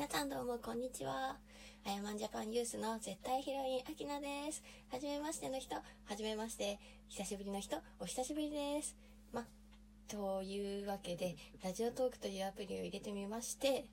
皆さんどうもこんにちは。あやまんジャパンユースの絶対ヒロイン、アキナです。はじめましての人、はじめまして。久しぶりの人、お久しぶりです。ま、というわけで、ラジオトークというアプリを入れてみまして、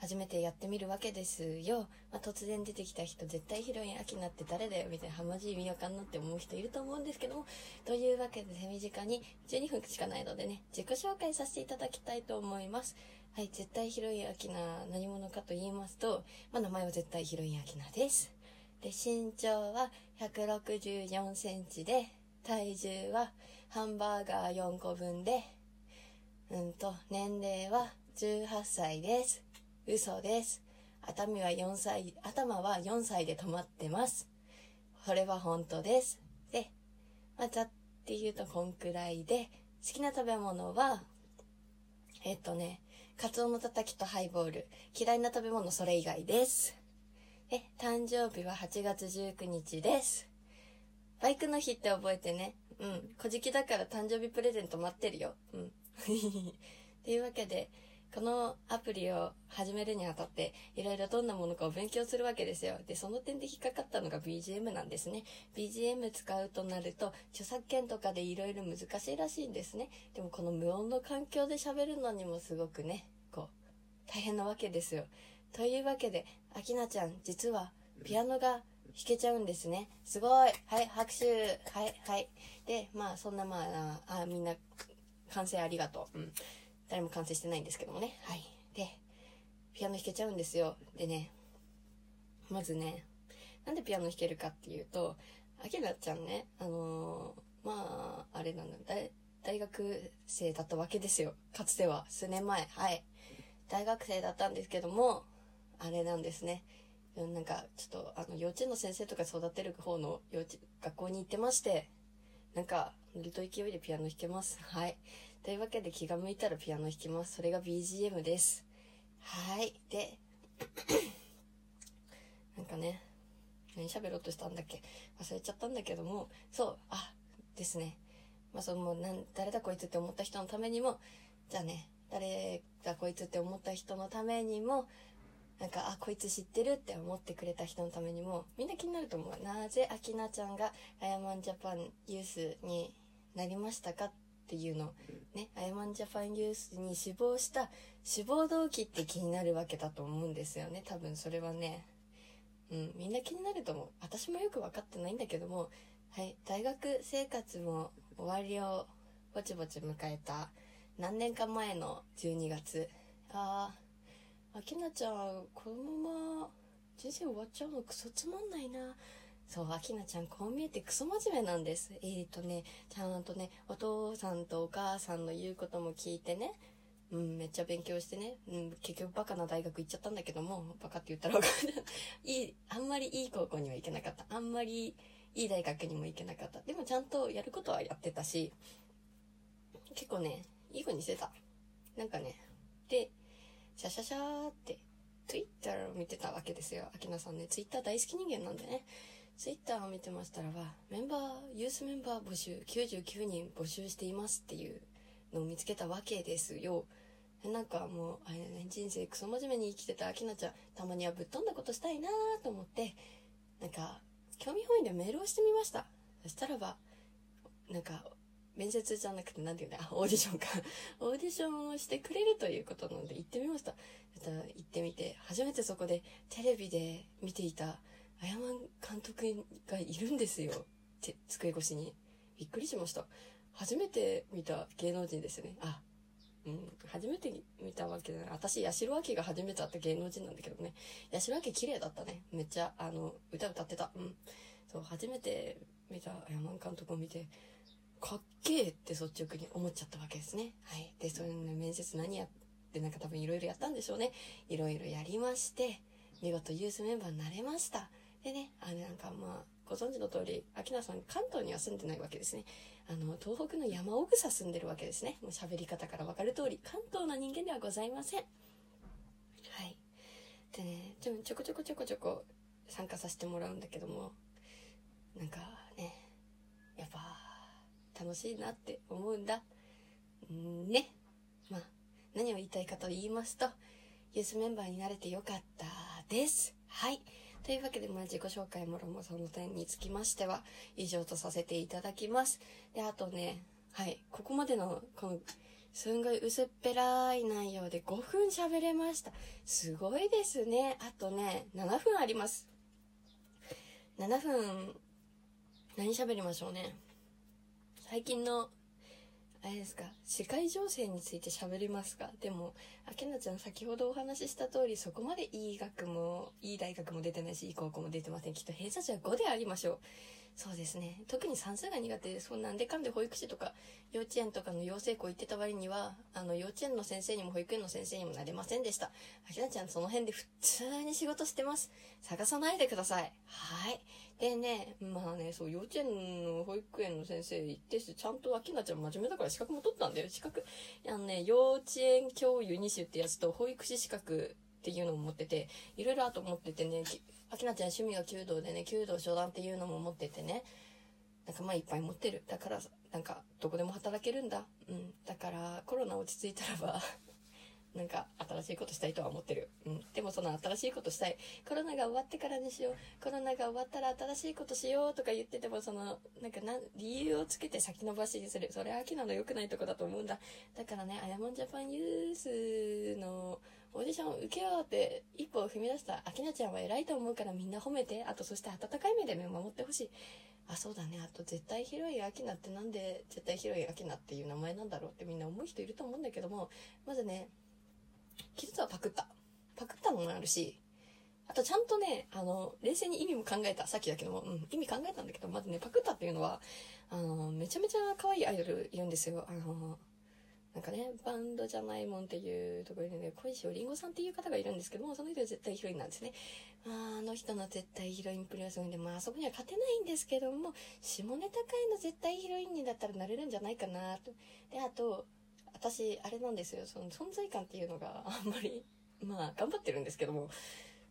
初めてやってみるわけですよ。まあ、突然出てきた人、絶対ヒロイン、アキナって誰だよみたいな、はまじい意味わかんなって思う人いると思うんですけども、というわけで手短に12分しかないのでね、自己紹介させていただきたいと思います。はい、絶対ヒロインアキナ何者かと言いますと、まあ、名前は絶対ヒロインアキナです。で、身長は164センチで、体重はハンバーガー4個分で、うんと、年齢は18歳です。嘘です。頭は4歳、頭は4歳で止まってます。これは本当です。で、まあ、ざって言うとこんくらいで、好きな食べ物は、えっとね、カツオのたたきとハイボール。嫌いな食べ物それ以外です。え、誕生日は8月19日です。バイクの日って覚えてね。うん。小じきだから誕生日プレゼント待ってるよ。うん。というわけで、このアプリを始めるにあたって、いろいろどんなものかを勉強するわけですよ。で、その点で引っかかったのが BGM なんですね。BGM 使うとなると、著作権とかでいろいろ難しいらしいんですね。でもこの無音の環境で喋るのにもすごくね、こう、大変なわけですよ。というわけで、あきなちゃん、実は、ピアノが弾けちゃうんですね。すごいはい、拍手はい、はい。で、まあ、そんなまあ、あ、みんな、完成ありがとう。うん。誰も完成してないんですけどもね。はい。で、ピアノ弾けちゃうんですよ。でね、まずね、なんでピアノ弾けるかっていうと、あきなちゃんね、あのーまあ、あれなんだ、大大学生だったわけですよ。かつては、数年前。はい。大学生だったんですけども、あれなんですね。なんか、ちょっと、あの、幼稚園の先生とか育てる方の幼稚、学校に行ってまして、なんか、ノリと勢いでピアノ弾けます。はい。というわけで気が向いたらピアノ弾きます。それが BGM です。はい。で、なんかね、何喋ろうとしたんだっけ？忘れちゃったんだけども、そう、あ、ですね。まあ、その、もうなん、誰だこいつって思った人のためにも、じゃあね、誰だこいつって思った人のためにも、なんか、あ、こいつ知ってるって思ってくれた人のためにも、みんな気になると思う。なぜ、アキナちゃんが、あやまんジャパンユースになりましたかっていうの。ね、あやまんジャパンユースに志望した志望動機って気になるわけだと思うんですよね。多分それはね。うん、みんな気になると思う。私もよく分かってないんだけども、はい、大学生活も終わりをぼちぼち迎えた何年か前の12月。ああ、あきなちゃん、このまま人生終わっちゃうのクソつまんないな。そう、あきなちゃん、こう見えてクソ真面目なんです。えーとね、ちゃんとね、お父さんとお母さんの言うことも聞いてね、うん、めっちゃ勉強してね、うん、結局バカな大学行っちゃったんだけども、バカって言ったらわかんない。いい、あんまりいい高校には行けなかった。あんまりいい大学にも行けなかった。でもちゃんとやることはやってたし、結構ね、いい子にしてた。なんかね、で、シャシャシャーって、ツイッターを見てたわけですよ。アキナさんね、ツイッター大好き人間なんでね。ツイッターを見てましたらば、メンバー、ユースメンバー募集、99人募集していますっていうのを見つけたわけですよ。なんかもう、あれね、人生クソ真面目に生きてたアキナちゃん、たまにはぶっ飛んだことしたいなと思って、なんか、興味本位でメールをしてみました。そしたらば、なんか、面接じゃなくて、なんていうんだ、オーディションか。オーディションをしてくれるということなので、行ってみました。行ってみて、初めてそこでテレビで見ていた、あやまん監督がいるんですよ。って机越しに。びっくりしました。初めて見た芸能人ですよね。あ、うん、初めて見たわけじゃない。私、八代亜紀が初めて会った芸能人なんだけどね。八代亜綺麗だったね。めっちゃ、あの、歌歌ってた。うん。そう、初めて見たあやまん監督を見て、かっけえって率直に思っちゃったわけですね。はい。で、それの、面接何やって、なんか多分いろいろやったんでしょうね。いろいろやりまして、見事ユースメンバーになれました。でね、あの、なんかまあ、ご存知の通り、秋名さん関東には住んでないわけですね。あの、東北の山奥さ住んでるわけですね。もう喋り方からわかる通り、関東の人間ではございません。はい。でね、ちょちょこちょこちょこちょこ参加させてもらうんだけども、なんかね、やっぱ、楽しいなって思うんだ。んね。まあ、何を言いたいかと言いますと、ユースメンバーになれてよかったです。はい。というわけで、まあ、自己紹介もろもその点につきましては、以上とさせていただきます。で、あとね、はい、ここまでの、この、すんごい薄っぺらい内容で5分喋れました。すごいですね。あとね、7分あります。7分、何喋りましょうね。最近の、あれですか、世界情勢について喋りますか？でも、あけなちゃん先ほどお話しした通り、そこまでいい学も、いい大学も出てないし、いい高校も出てません。きっと偏差値は5でありましょう。そうですね。特に算数が苦手で、そうなんでかんで保育士とか幼稚園とかの養成校行ってた割には、あの幼稚園の先生にも保育園の先生にもなれませんでした。あきなちゃんその辺で普通に仕事してます。探さないでください。はい。でね、まあね、そう、幼稚園の保育園の先生行ってし、ちゃんとあきなちゃん真面目だから資格も取ったんだよ。資格、あのね、幼稚園教諭2種ってやつと保育士資格っていうのも持ってて、いろいろあと持っててね、あきなちゃん趣味が弓道でね、弓道初段っていうのも持っててね、なんかまあいっぱい持ってる。だから、なんかどこでも働けるんだ。うん。だからコロナ落ち着いたらば、なんか新しいことしたいとは思ってる。うん。でもその新しいことしたい。コロナが終わってからにしよう。コロナが終わったら新しいことしようとか言ってても、その、なんか、理由をつけて先延ばしにする。それは秋菜の良くないとこだと思うんだ。だからね、アヤモンジャパンユースのオーディション受けようって一歩を踏み出した秋菜ちゃんは偉いと思うからみんな褒めて。あとそして温かい目で見守ってほしい。あ、そうだね。あと絶対広い秋菜ってなんで絶対広い秋菜っていう名前なんだろうってみんな思う人いると思うんだけども、まずね、実はパクった。パクったのもあるし、あとちゃんとね、あの、冷静に意味も考えた。さっきだけども、うん、意味考えたんだけど、まずね、パクったっていうのは、あの、めちゃめちゃ可愛いアイドルいるんですよ。あの、なんかね、バンドじゃないもんっていうところでね、小石りんごさんっていう方がいるんですけども、その人は絶対ヒロインなんですね。あ、あの人の絶対ヒロインプレイはすごいんで、まあ、そこには勝てないんですけども、下ネタ界の絶対ヒロインにだったらなれるんじゃないかなと。で、あと、私、あれなんですよ、その存在感っていうのがあんまり、まあ、頑張ってるんですけども、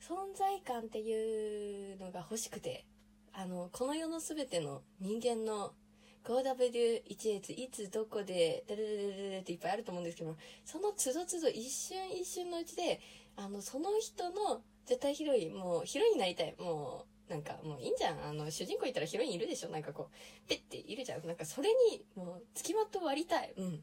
存在感っていうのが欲しくて、あの、この世のすべての人間の 5W1H いつどこで、ダルダルダルっていっぱいあると思うんですけど、その都度都度一瞬一瞬のうちで、あの、その人の絶対ヒロイン、もうヒロインになりたい。もう、なんかもういいんじゃん。あの、主人公いたらヒロインいるでしょなんかこう、ペッているじゃん。なんかそれに、もう、付きまとわりたい。うん。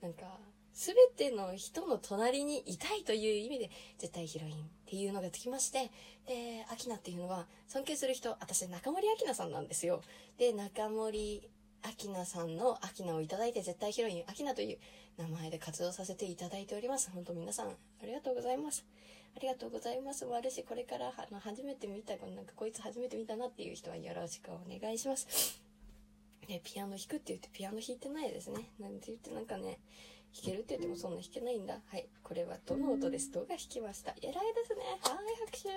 なんか、すべての人の隣にいたいという意味で、絶対ヒロインっていうのがつきまして、で、アキナっていうのは、尊敬する人、私、中森明菜さんなんですよ。で、中森明菜さんの明菜をいただいて、絶対ヒロイン、明菜という名前で活動させていただいております。本当皆さん、ありがとうございます。ありがとうございます。もあるし、これからあの初めて見た、なんかこいつ初めて見たなっていう人はよろしくお願いします。ね、ピアノ弾くって言ってピアノ弾いてないですね。なんて言ってなんかね、弾けるって言ってもそんな弾けないんだ。はい。これはどの音です。動画弾きました。偉いですね。はい、拍手。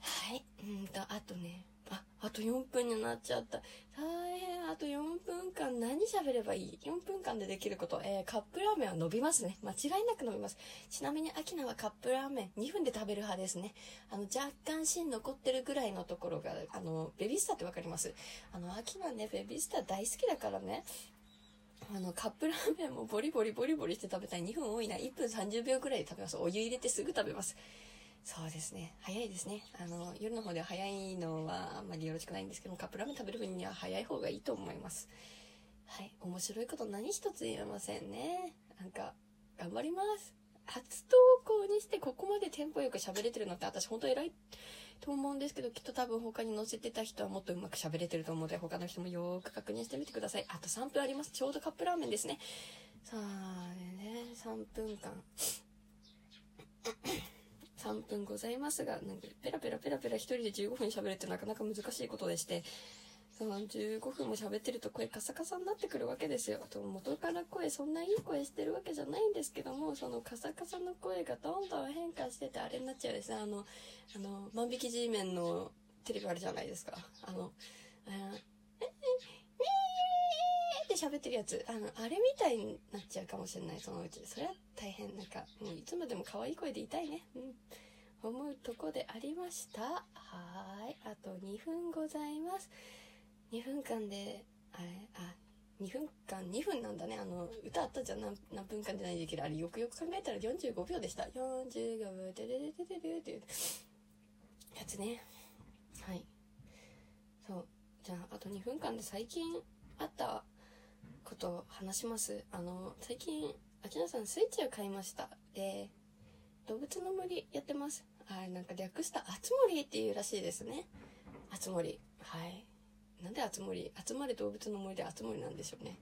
はい。うんと、あとね、あ、あと4分になっちゃった。大変。あと4分間何喋ればいい ?4 分間でできること。えー、カップラーメンは伸びますね。間違いなく伸びます。ちなみに、アキナはカップラーメン2分で食べる派ですね。あの、若干芯残ってるぐらいのところが、あの、ベビースターってわかります？あの、アキナね、ベビースター大好きだからね。あの、カップラーメンもボリボリボリボリして食べたい。2分多いな。1分30秒くらいで食べます。お湯入れてすぐ食べます。そうですね。早いですね。あの、夜の方では早いのはあんまりよろしくないんですけども、カップラーメン食べる分には早い方がいいと思います。はい。面白いこと何一つ言えませんね。なんか、頑張ります。初投稿にしてここまでテンポよく喋れてるのって私本当偉いと思うんですけど、きっと多分他に載せてた人はもっとうまく喋れてると思うので、他の人もよーく確認してみてください。あと3分あります。ちょうどカップラーメンですね。さあね、3分間。3分ございますが、なんかペラペラペラペラ一人で15分喋るってなかなか難しいことでして、その15分も喋ってると声カサカサになってくるわけですよ。と元から声そんないい声してるわけじゃないんですけども、そのカサカサの声がどんどん変化しててあれになっちゃうですね。あの、あの、万引き G メンのテレビあるじゃないですか。あの、あのええ喋ってるやつ。あの、あれみたいになっちゃうかもしれない、そのうち。それは大変。なんか、もういつまでも可愛い声でいたいね。うん。思うとこでありました。はーい。あと2分ございます。2分間で、あれ、あ、2分間、2分なんだね。あの、歌あったじゃん。何何分間じゃないできる。あれ、よくよく考えたら45秒でした。45秒、ででででででっていうやつね。はい。そう。じゃあ、あと2分間で最近あったこと話します。あの、最近、あきなさんスイッチを買いました。で、動物の森やってます。はい、なんか略したあつ森っていうらしいですね。あつ森。はい。なんであつ森？集まれ動物の森であつ森なんでしょうね。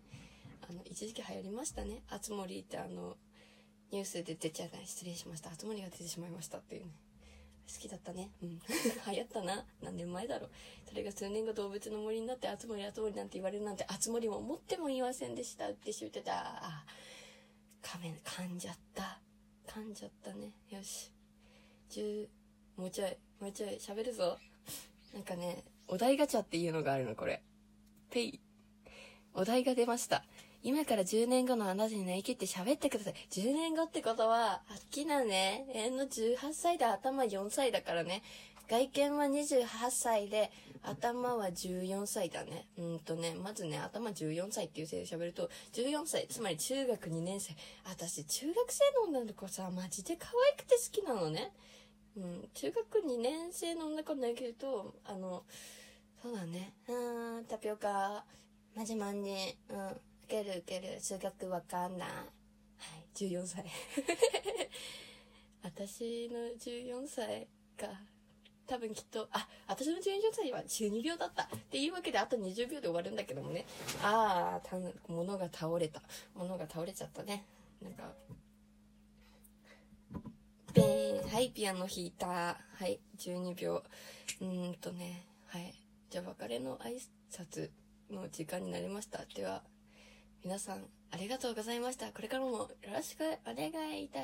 あの、一時期流行りましたね。あつ森ってあの、ニュースで出ちゃう失礼しました。あつ森が出てしまいましたっていうね。好きだったね。うん。流行ったな。何年前だろう。それが数年後動物の森になって、あつ森あつ森なんて言われるなんて、あつ森も思っても言いませんでしたって言ってた。あ、仮面、噛んじゃった。噛んじゃったね。よし。10、もうちょい、もうちょい、喋るぞ。なんかね、お題ガチャっていうのがあるの、これ。ペイ。お題が出ました。今から10年後のあなたになりきって喋ってください。10年後ってことは、あっきなね、えの18歳で頭4歳だからね。外見は28歳で、頭は14歳だね。うんとね、まずね、頭14歳っていうせいで喋ると、14歳、つまり中学2年生。私、中学生の女の子さ、マジで可愛くて好きなのね。うん、中学2年生の女の子になると、あの、そうだね。うん、タピオカ、マジマンに、うん、受ける受ける、数学わかんない。はい、14歳。私の14歳が、多分きっと、あ、私の14歳は12秒だった。っていうわけで、あと20秒で終わるんだけどもね。あー、た物が倒れた。物が倒れちゃったね。なんか、ペーン。はい、ピアノ弾いた。はい、12秒。うーんとね、はい。じゃあ、別れの挨拶の時間になりました。では、皆さん、ありがとうございました。これからもよろしくお願いいたします